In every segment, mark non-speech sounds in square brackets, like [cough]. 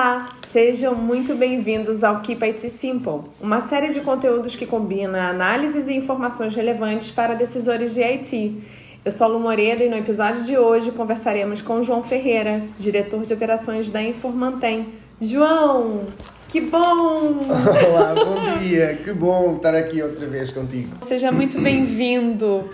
Olá, sejam muito bem-vindos ao Keep IT Simple, uma série de conteúdos que combina análises e informações relevantes para decisores de IT. Eu sou a Lu Moreda e no episódio de hoje conversaremos com João Ferreira, diretor de operações da Informantem. João, que bom! [laughs] Olá, bom dia, que bom estar aqui outra vez contigo. Seja muito bem-vindo.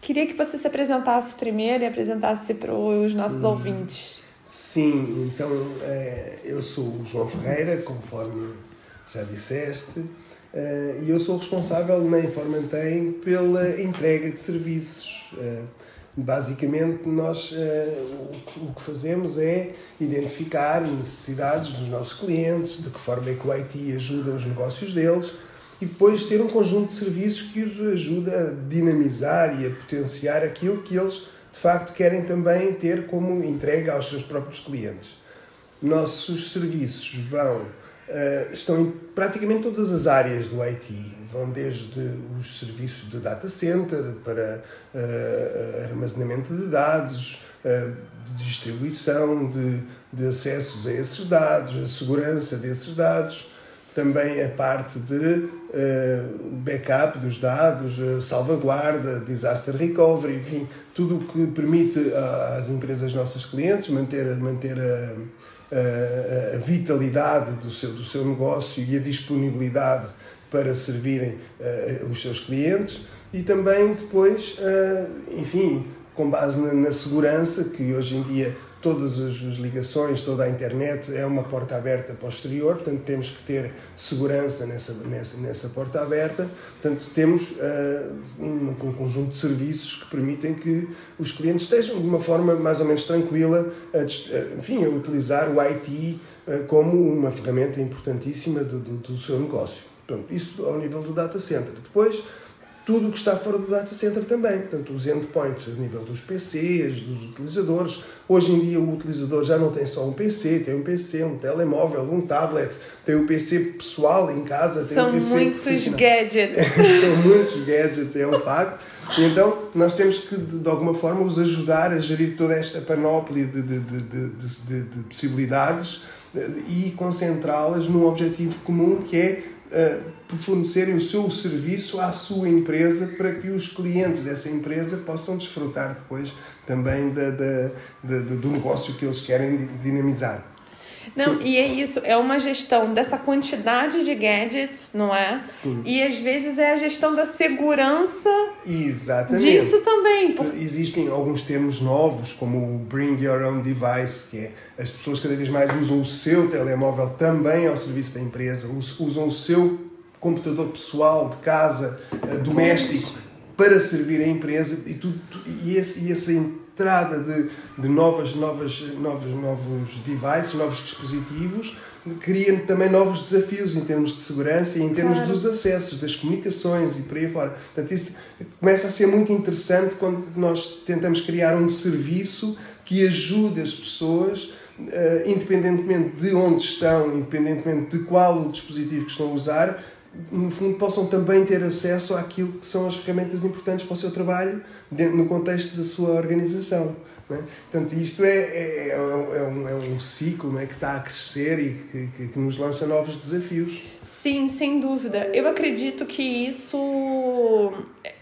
Queria que você se apresentasse primeiro e apresentasse para os nossos ouvintes. Sim, então é, eu sou o João Ferreira, conforme já disseste, é, e eu sou responsável na Informantem pela entrega de serviços. É, basicamente, nós o que fazemos é identificar necessidades dos nossos clientes, de que forma é que o IT ajuda os negócios deles, e depois ter um conjunto de serviços que os ajuda a dinamizar e a potenciar aquilo que eles de facto querem também ter como entrega aos seus próprios clientes. Nossos serviços vão uh, estão em praticamente todas as áreas do IT, vão desde os serviços de data center para uh, armazenamento de dados, uh, de distribuição de, de acessos a esses dados, a segurança desses dados, também a parte de uh, backup dos dados, uh, salvaguarda, disaster recovery, enfim, tudo o que permite às empresas nossas clientes manter, manter a, a, a, vitalidade do seu, do seu negócio e a disponibilidade para servirem os seus clientes. E também depois, enfim, com base na segurança que hoje em dia todas as ligações, toda a internet é uma porta aberta para o exterior, portanto temos que ter segurança nessa, nessa, nessa porta aberta, portanto temos uh, um, um, conjunto de serviços que permitem que os clientes estejam de uma forma mais ou menos tranquila, a, enfim, a utilizar o IT uh, como uma ferramenta importantíssima do, do, do seu negócio. Portanto, isso ao nível do data center. Depois, tudo o que está fora do data center também. Portanto, os endpoints a nível dos PCs, dos utilizadores. Hoje em dia o utilizador já não tem só um PC, tem um PC, um telemóvel, um tablet, tem o PC pessoal em casa, tem São um PC... muitos gadgets. [laughs] São muitos gadgets, é um facto. Então, nós temos que, de alguma forma, os ajudar a gerir toda esta panóplia de, de, de, de, de possibilidades eh, e concentrá-las num objetivo comum que é uh, fornecerem o seu serviço à sua empresa para que os clientes dessa empresa possam desfrutar depois também da, da, da, do negócio que eles querem dinamizar. Não, e é isso, é uma gestão dessa quantidade de gadgets, não é? Sim. E às vezes é a gestão da segurança Exatamente. disso também. Existem alguns termos novos, como o Bring Your Own Device, que é as pessoas cada vez mais usam o seu telemóvel também ao serviço da empresa, usam o seu computador pessoal de casa, eh, doméstico, para servir a empresa e, tudo, e, esse, e essa entrada de, de novas, novas, novos, novos devices, novos dispositivos, cria também novos desafios em termos de segurança e em termos claro. dos acessos, das comunicações e por aí fora. Portanto, isso começa a ser muito interessante quando nós tentamos criar um serviço que ajude as pessoas Uh, independentemente de onde estão, independentemente de qual o dispositivo que estão a usar, no fundo possam também ter acesso àquilo que são as ferramentas importantes para o seu trabalho dentro, no contexto da sua organização. É? Portanto, isto é, é, é, um, é um ciclo é? que está a crescer e que, que, que, nos lança novos desafios. Sim, sem dúvida. Eu acredito que isso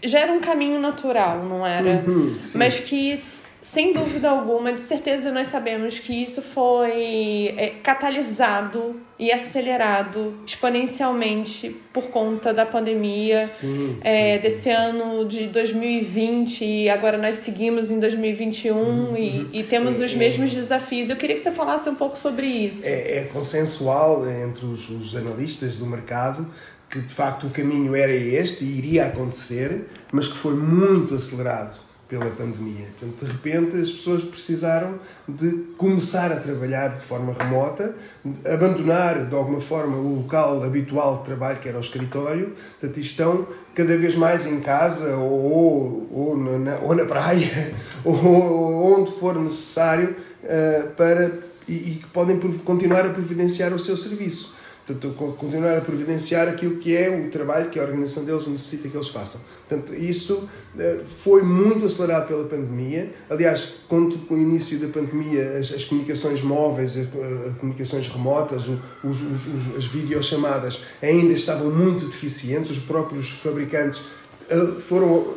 já era um caminho natural, não era? Uhum, Mas que sem dúvida alguma, de certeza nós sabemos que isso foi é, catalisado e acelerado exponencialmente por conta da pandemia sim, é, sim, desse ano de 2020 e agora nós seguimos em 2021 uhum. e, e, temos é, os mesmos desafios. Eu queria que você falasse um pouco sobre isso. É, é consensual entre os, os analistas do mercado que de facto o caminho era este e iria acontecer, mas que foi muito acelerado pela pandemia. Portanto, de repente, as pessoas precisaram de começar a trabalhar de forma remota, de abandonar de alguma forma o local habitual de trabalho, que era o escritório, portanto, estão cada vez mais em casa ou, ou, na, ou na praia, [laughs] ou onde for necessário, uh, para, e, que podem continuar a providenciar o seu serviço. Portanto, continuar a providenciar aquilo que é o trabalho que a organização deles necessita que eles façam. Portanto, isso eh, foi muito acelerado pela pandemia. Aliás, com, com o início da pandemia, as, as comunicações móveis, as, as, comunicações remotas, os, os, os, as videochamadas ainda estavam muito deficientes. Os próprios fabricantes eh, foram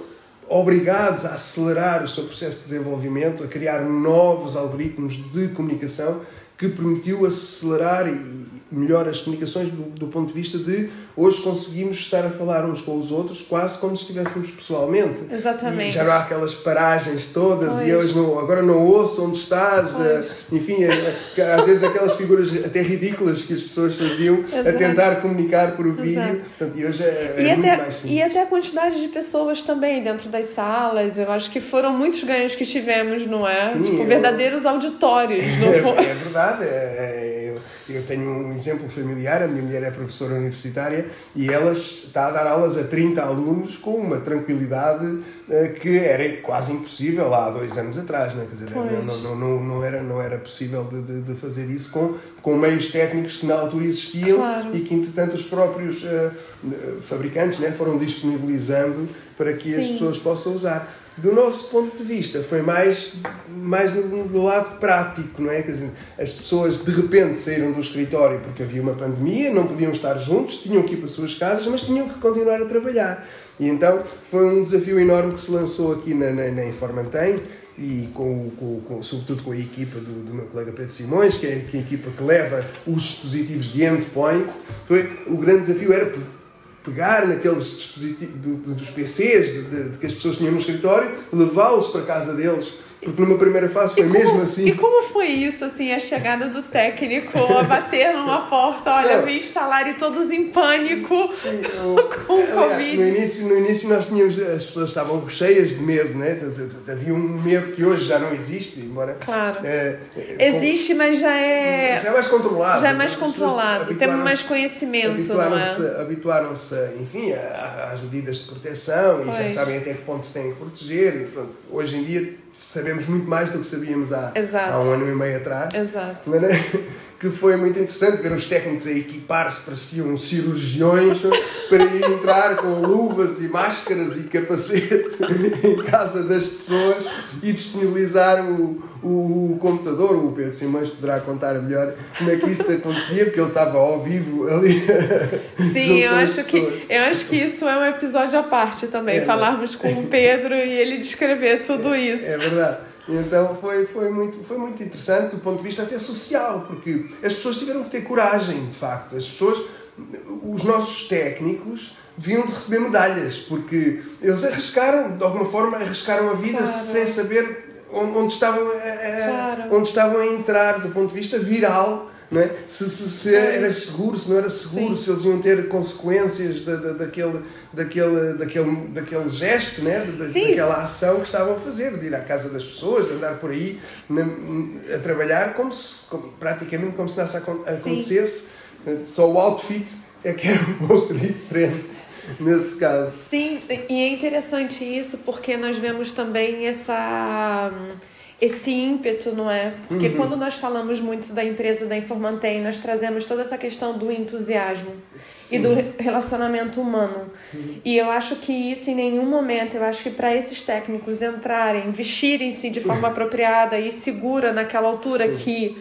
obrigados a acelerar o seu processo de desenvolvimento, a criar novos algoritmos de comunicação que permitiu acelerar e melhor as comunicações do, do, ponto de vista de hoje conseguimos estar a falar uns com os outros quase como se estivéssemos pessoalmente. Exatamente. E já não há aquelas paragens todas pois. e hoje não, agora não ouço onde estás. Uh, enfim, uh, às vezes aquelas figuras até ridículas que as pessoas faziam Exato. a tentar comunicar por vídeo. Portanto, e hoje é, é e muito até, mais simples. E até a quantidade de pessoas também dentro das salas. Eu acho que foram muitos ganhos que tivemos, não é? Sim, tipo, eu... verdadeiros auditórios. Não [laughs] é, é verdade. É, é eu tenho um exemplo familiar, a minha mulher é professora universitária e ela está a dar aulas a 30 alunos com uma tranquilidade que era quase impossível há dois anos atrás, né? Quer dizer, não, não, não, não, era, não era possível de, de, de, fazer isso com, com meios técnicos que na altura existiam claro. e que, entretanto, os próprios uh, fabricantes né, foram disponibilizando para que Sim. as pessoas possam usar do nosso ponto de vista, foi mais, mais no, lado prático, não é? Quer dizer, as pessoas de repente saíram do escritório porque havia uma pandemia, não podiam estar juntos, tinham que ir para as suas casas, mas tinham que continuar a trabalhar. E então foi um desafio enorme que se lançou aqui na, na, na Informantem e com, com, com, sobretudo com a equipa do, do meu colega Pedro Simões, que é, que é a equipa que leva os dispositivos de endpoint. Foi, o grande desafio era pegar naqueles dispositivos do, do, dos PCs de, de, de, que as pessoas tinham no escritório, levá-los para casa deles porque numa primeira fase foi como, mesmo assim. E como foi isso, assim, a chegada do técnico a bater numa [laughs] porta, olha, não. vi instalar e todos em pânico Sim, eu, [laughs] com o Covid. No início, no início nós tínhamos, as pessoas estavam cheias de medo, né? Havia um medo que hoje já não existe, embora... Claro. É, existe, mas já é... Já é mais controlado. Já é mais controlado, temos mais conhecimento, habituaram-se, é? habituaram-se, enfim, às medidas de proteção pois. e já sabem até que ponto se têm que proteger e pronto. Hoje em dia sabemos muito mais do que sabíamos há, há um ano e meio atrás. Exato. [laughs] Que foi muito interessante ver os técnicos a equipar-se, pareciam cirurgiões, para ir entrar com luvas e máscaras e capacete [laughs] em casa das pessoas e disponibilizar o, o, o computador. O Pedro Simões poderá contar melhor como é que isto acontecia, porque ele estava ao vivo ali. [laughs] Sim, eu acho, que, eu acho que isso é um episódio à parte também, é, falarmos com o Pedro e ele descrever tudo é, isso. É verdade. Então foi, foi, muito, foi muito interessante do ponto de vista até social, porque as pessoas tiveram que ter coragem, de facto. As pessoas, os nossos técnicos, deviam de receber medalhas, porque eles arriscaram, de alguma forma, arriscaram a vida claro. sem saber onde, onde estavam a, claro. onde estavam a entrar do ponto de vista viral não é? Se, se, se era seguro, se não era seguro, Sim. se eles iam ter consequências da, da, daquele, daquele, daquele, daquele gesto, né? Da, daquela ação que estavam a fazer, de ir à casa das pessoas, de andar por aí na, a trabalhar como se, como, praticamente como se nada acontecesse. Sim. Só o outfit é que era um pouco diferente nesse caso. Sim, e é interessante isso porque nós vemos também essa esse ímpeto, não é? Porque uhum. quando nós falamos muito da empresa da Informantém, nós trazemos toda essa questão do entusiasmo Sim. e do relacionamento humano. Uhum. E eu acho que isso em nenhum momento, eu acho que para esses técnicos entrarem, vestirem-se de forma uhum. [laughs] apropriada e segura naquela altura Sim. que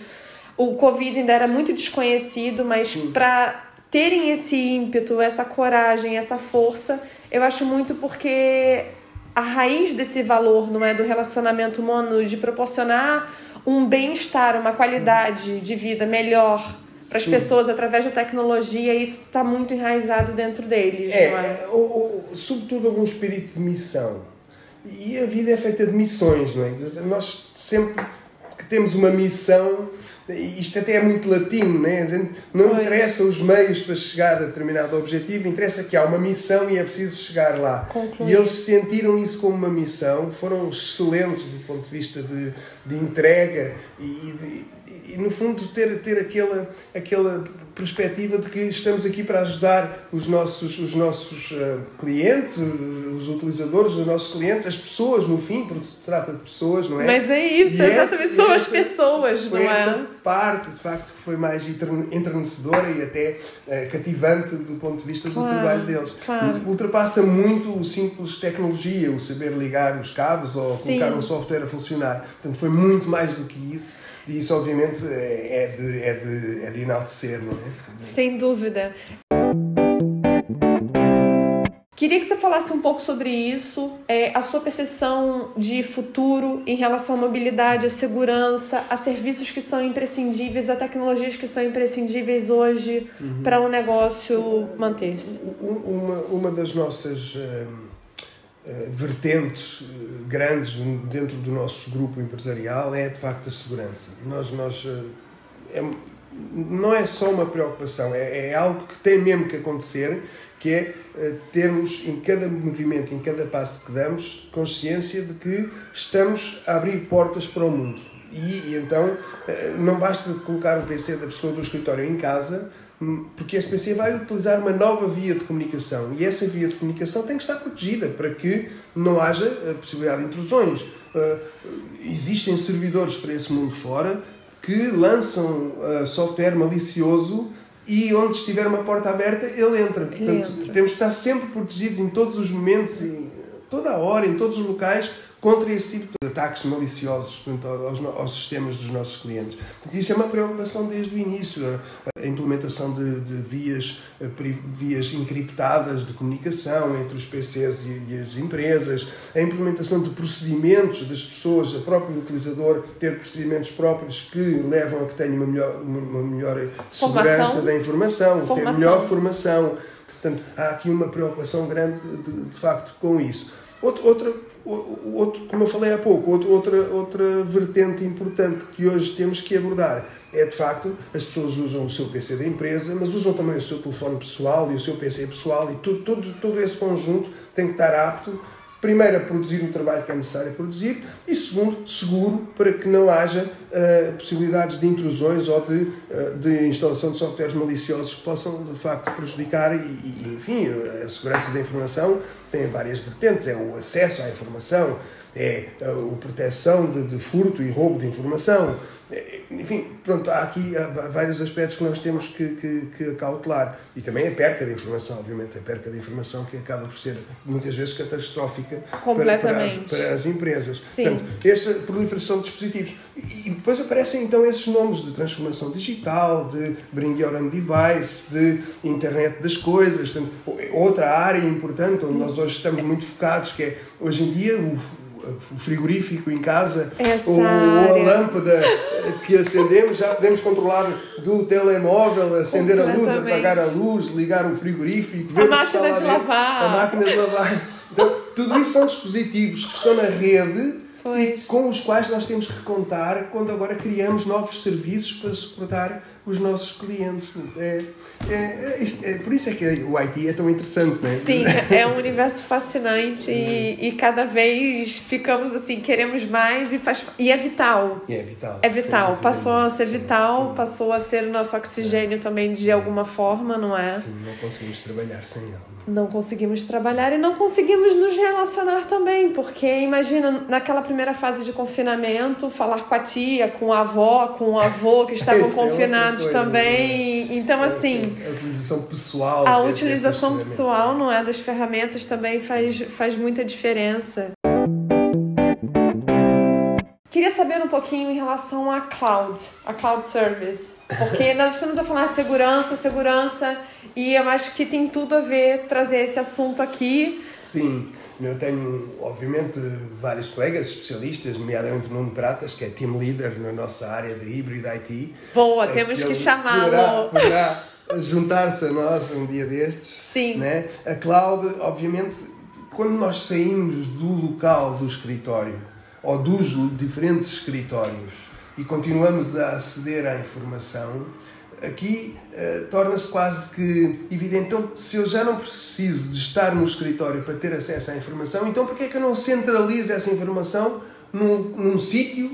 o Covid ainda era muito desconhecido, mas para terem esse ímpeto, essa coragem, essa força, eu acho muito porque a raiz desse valor, não é, do relacionamento humano, de proporcionar um bem-estar, uma qualidade de vida melhor para as pessoas através da tecnologia, isso está muito enraizado dentro deles. É, é? é ou, ou, sobretudo houve um espírito de missão. E a vida é feita de missões, não é? Nós sempre que temos uma missão, isto até é muito latino, né? não pois. interessa os meios para chegar a determinado objetivo, interessa que há uma missão e é preciso chegar lá. Concluir. E eles sentiram isso como uma missão, foram excelentes do ponto de vista de, de entrega e, de, e, no fundo, ter, ter aquela, aquela perspectiva de que estamos aqui para ajudar os nossos, os nossos uh, clientes, os utilizadores, os nossos clientes, as pessoas, no fim, porque se trata de pessoas, não é? Mas é isso, e exatamente, essa, são as pessoas, não é? essa parte, de facto, que foi mais entrenecedora e até uh, cativante do ponto de vista claro, do trabalho deles. Claro. Ultrapassa muito o simples tecnologia, o saber ligar os cabos ou Sim. colocar um software a funcionar. Portanto, foi muito mais do que isso. E isso, obviamente, é, é de, é de, é de enaltecer, não é? Sem dúvida. Queria que você falasse um pouco sobre isso, é, a sua percepção de futuro em relação à mobilidade, à segurança, a serviços que são imprescindíveis, a tecnologias que são imprescindíveis hoje uhum. para um negócio manter-se. Uma, uma das nossas uh, uh, vertentes uh, grandes dentro do nosso grupo empresarial é de facto a segurança. Nós, nós é, não é só uma preocupação, é, é algo que tem mesmo que acontecer que é eh, termos em cada movimento, em cada passo que damos, consciência de que estamos a abrir portas para o mundo. E, e então eh, não basta colocar o PC da pessoa do escritório em casa, hum, porque esse PC vai utilizar uma nova via de comunicação e essa via de comunicação tem que estar protegida para que não haja a possibilidade de intrusões. Existem servidores para esse mundo fora que lançam software malicioso e onde estiver uma porta aberta, ele entra. Ele Portanto, entra. temos de estar sempre protegidos em todos os momentos, em toda a hora, em todos os locais, contra esse tipo de ataques maliciosos aos, aos, sistemas dos nossos clientes. Portanto, isso é uma preocupação desde o início, a, a implementação de, de vias, vias encriptadas de comunicação entre os PCs e, e, as empresas, a implementação de procedimentos das pessoas, a próprio utilizador ter procedimentos próprios que levam a que tenha uma melhor, uma melhor segurança formação. da informação, formação. ter melhor formação. Portanto, há aqui uma preocupação grande, de, de facto, com isso. Outro, outra outro, como eu falei há pouco, outro, outra, outra vertente importante que hoje temos que abordar é de facto as pessoas usam o seu PC da empresa, mas usam também o seu telefone pessoal e o seu PC pessoal e tudo, todo, todo esse conjunto tem que estar apto primeiro, a produzir o trabalho que é necessário produzir e, segundo, seguro para que não haja uh, possibilidades de intrusões ou de, uh, de instalação de softwares maliciosos que possam, de facto, prejudicar e, e, enfim, a segurança da informação tem várias vertentes. É o acesso à informação, é a proteção de, de furto e roubo de informação, enfim, pronto, há aqui vários aspectos que nós temos que, que, que cautelar. E também a perca de informação, obviamente, a perca de informação que acaba por ser muitas vezes catastrófica para, para, as, para as empresas. Sim. Portanto, esta proliferação de dispositivos. E depois aparecem então esses nomes de transformação digital, de bring your own device, de internet das coisas. Portanto, outra área importante onde nós hoje estamos muito focados, que é hoje em dia o o frigorífico em casa ou, ou, a lâmpada que acendemos, já podemos controlar do telemóvel, acender a luz, apagar a luz, ligar o frigorífico, ver a máquina de lavar. A máquina de lavar. Então, tudo isso são dispositivos que estão na rede pois. e com os quais nós temos que contar quando agora criamos novos serviços para suportar os nossos clientes. É, é, é, é, por isso é que o IT é tão interessante, não é? Sim, [laughs] é um universo fascinante e, e cada vez ficamos assim, queremos mais e, faz, e é vital. E é vital. É vital. Passou a ser vital, passou a ser o nosso oxigênio também de alguma forma, não é? Sim, não conseguimos trabalhar sem ele não conseguimos trabalhar e não conseguimos nos relacionar também, porque imagina naquela primeira fase de confinamento, falar com a tia, com a avó, com o avô que [laughs] estavam Esse é confinados é também. Né? Então, assim. A utilização pessoal. A utilização pessoal, não é? Das ferramentas também faz, faz muita diferença. Queria saber um pouquinho em relação à cloud, a cloud service, porque [laughs] nós estamos a falar de segurança, segurança, e eu acho que tem tudo a ver trazer esse assunto aqui. Sim, eu tenho, obviamente, vários colegas especialistas, nomeadamente o Nuno Pratas, que é team leader na nossa área de híbrido IT. Boa, é temos que, chamá-lo. Poderá, poderá juntar-se a nós um dia destes. Sim. Né? A cloud, obviamente, quando nós saímos do local do escritório ou dos diferentes escritórios e continuamos a aceder à informação, aqui uh, torna-se quase que evidente. Então, se eu já não preciso de estar no escritório para ter acesso à informação, então por que é que eu não centralizo essa informação num, num sítio,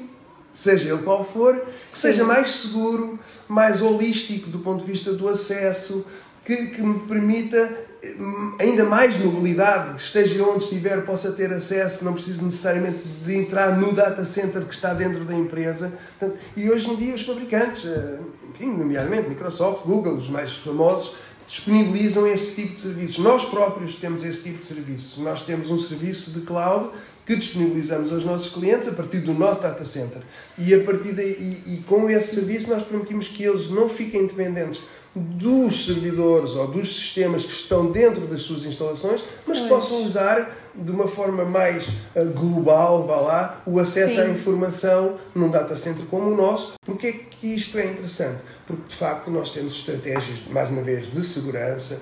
seja ele qual for, que Sim. seja mais seguro, mais holístico do ponto de vista do acesso, que, que me permita ainda mais mobilidade, esteja onde estiver, possa ter acesso, não precisa necessariamente de entrar no data center que está dentro da empresa. Portanto, e hoje em dia os fabricantes, eh, nomeadamente Microsoft, Google, os mais famosos, disponibilizam esse tipo de serviços. Nós próprios temos esse tipo de serviço. Nós temos um serviço de cloud que disponibilizamos aos nossos clientes a partir do nosso data center. E, a partir de, e, e com esse serviço nós permitimos que eles não fiquem dependentes dos servidores ou dos sistemas que estão dentro das suas instalações, mas que possam usar de uma forma mais uh, global, vá lá, o acesso Sim. à informação num data center como o nosso. Porquê que isto é interessante? Porque de facto nós temos estratégias, mais uma vez, de segurança,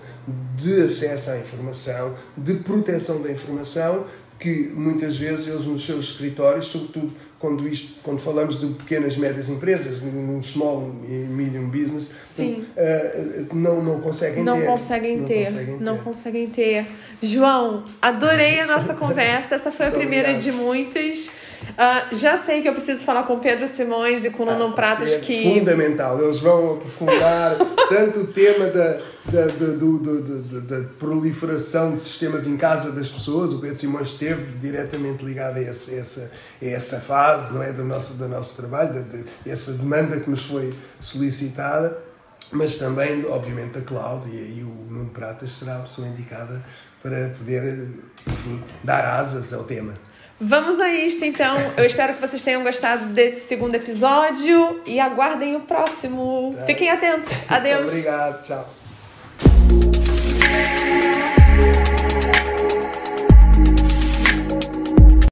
de acesso à informação, de proteção da informação, que muitas vezes eles nos seus escritórios, sobretudo quando, isto, quando falamos de pequenas e médias empresas, num small e medium business, Sim. Uh, não, não conseguem não ter. Conseguem não ter. Conseguem não ter. conseguem ter. João, adorei a nossa [laughs] conversa. Essa foi a primeira obrigado. de muitas. Uh, já sei que eu preciso falar com Pedro Simões e com o Nuno ah, Pratas é que. Fundamental. Eles vão aprofundar [laughs] tanto o tema da, da, do, do, do, da proliferação de sistemas em casa das pessoas. O Pedro Simões esteve diretamente ligado a, esse, essa, a essa fase não é, do, nosso, do nosso trabalho, de, de, essa demanda que nos foi solicitada, mas também, obviamente, a cloud. E aí o Nuno Pratas será a pessoa indicada para poder enfim, dar asas ao tema. Vamos a isto então. Eu espero que vocês tenham gostado desse segundo episódio e aguardem o próximo. Fiquem atentos. Adeus. Obrigado. Tchau.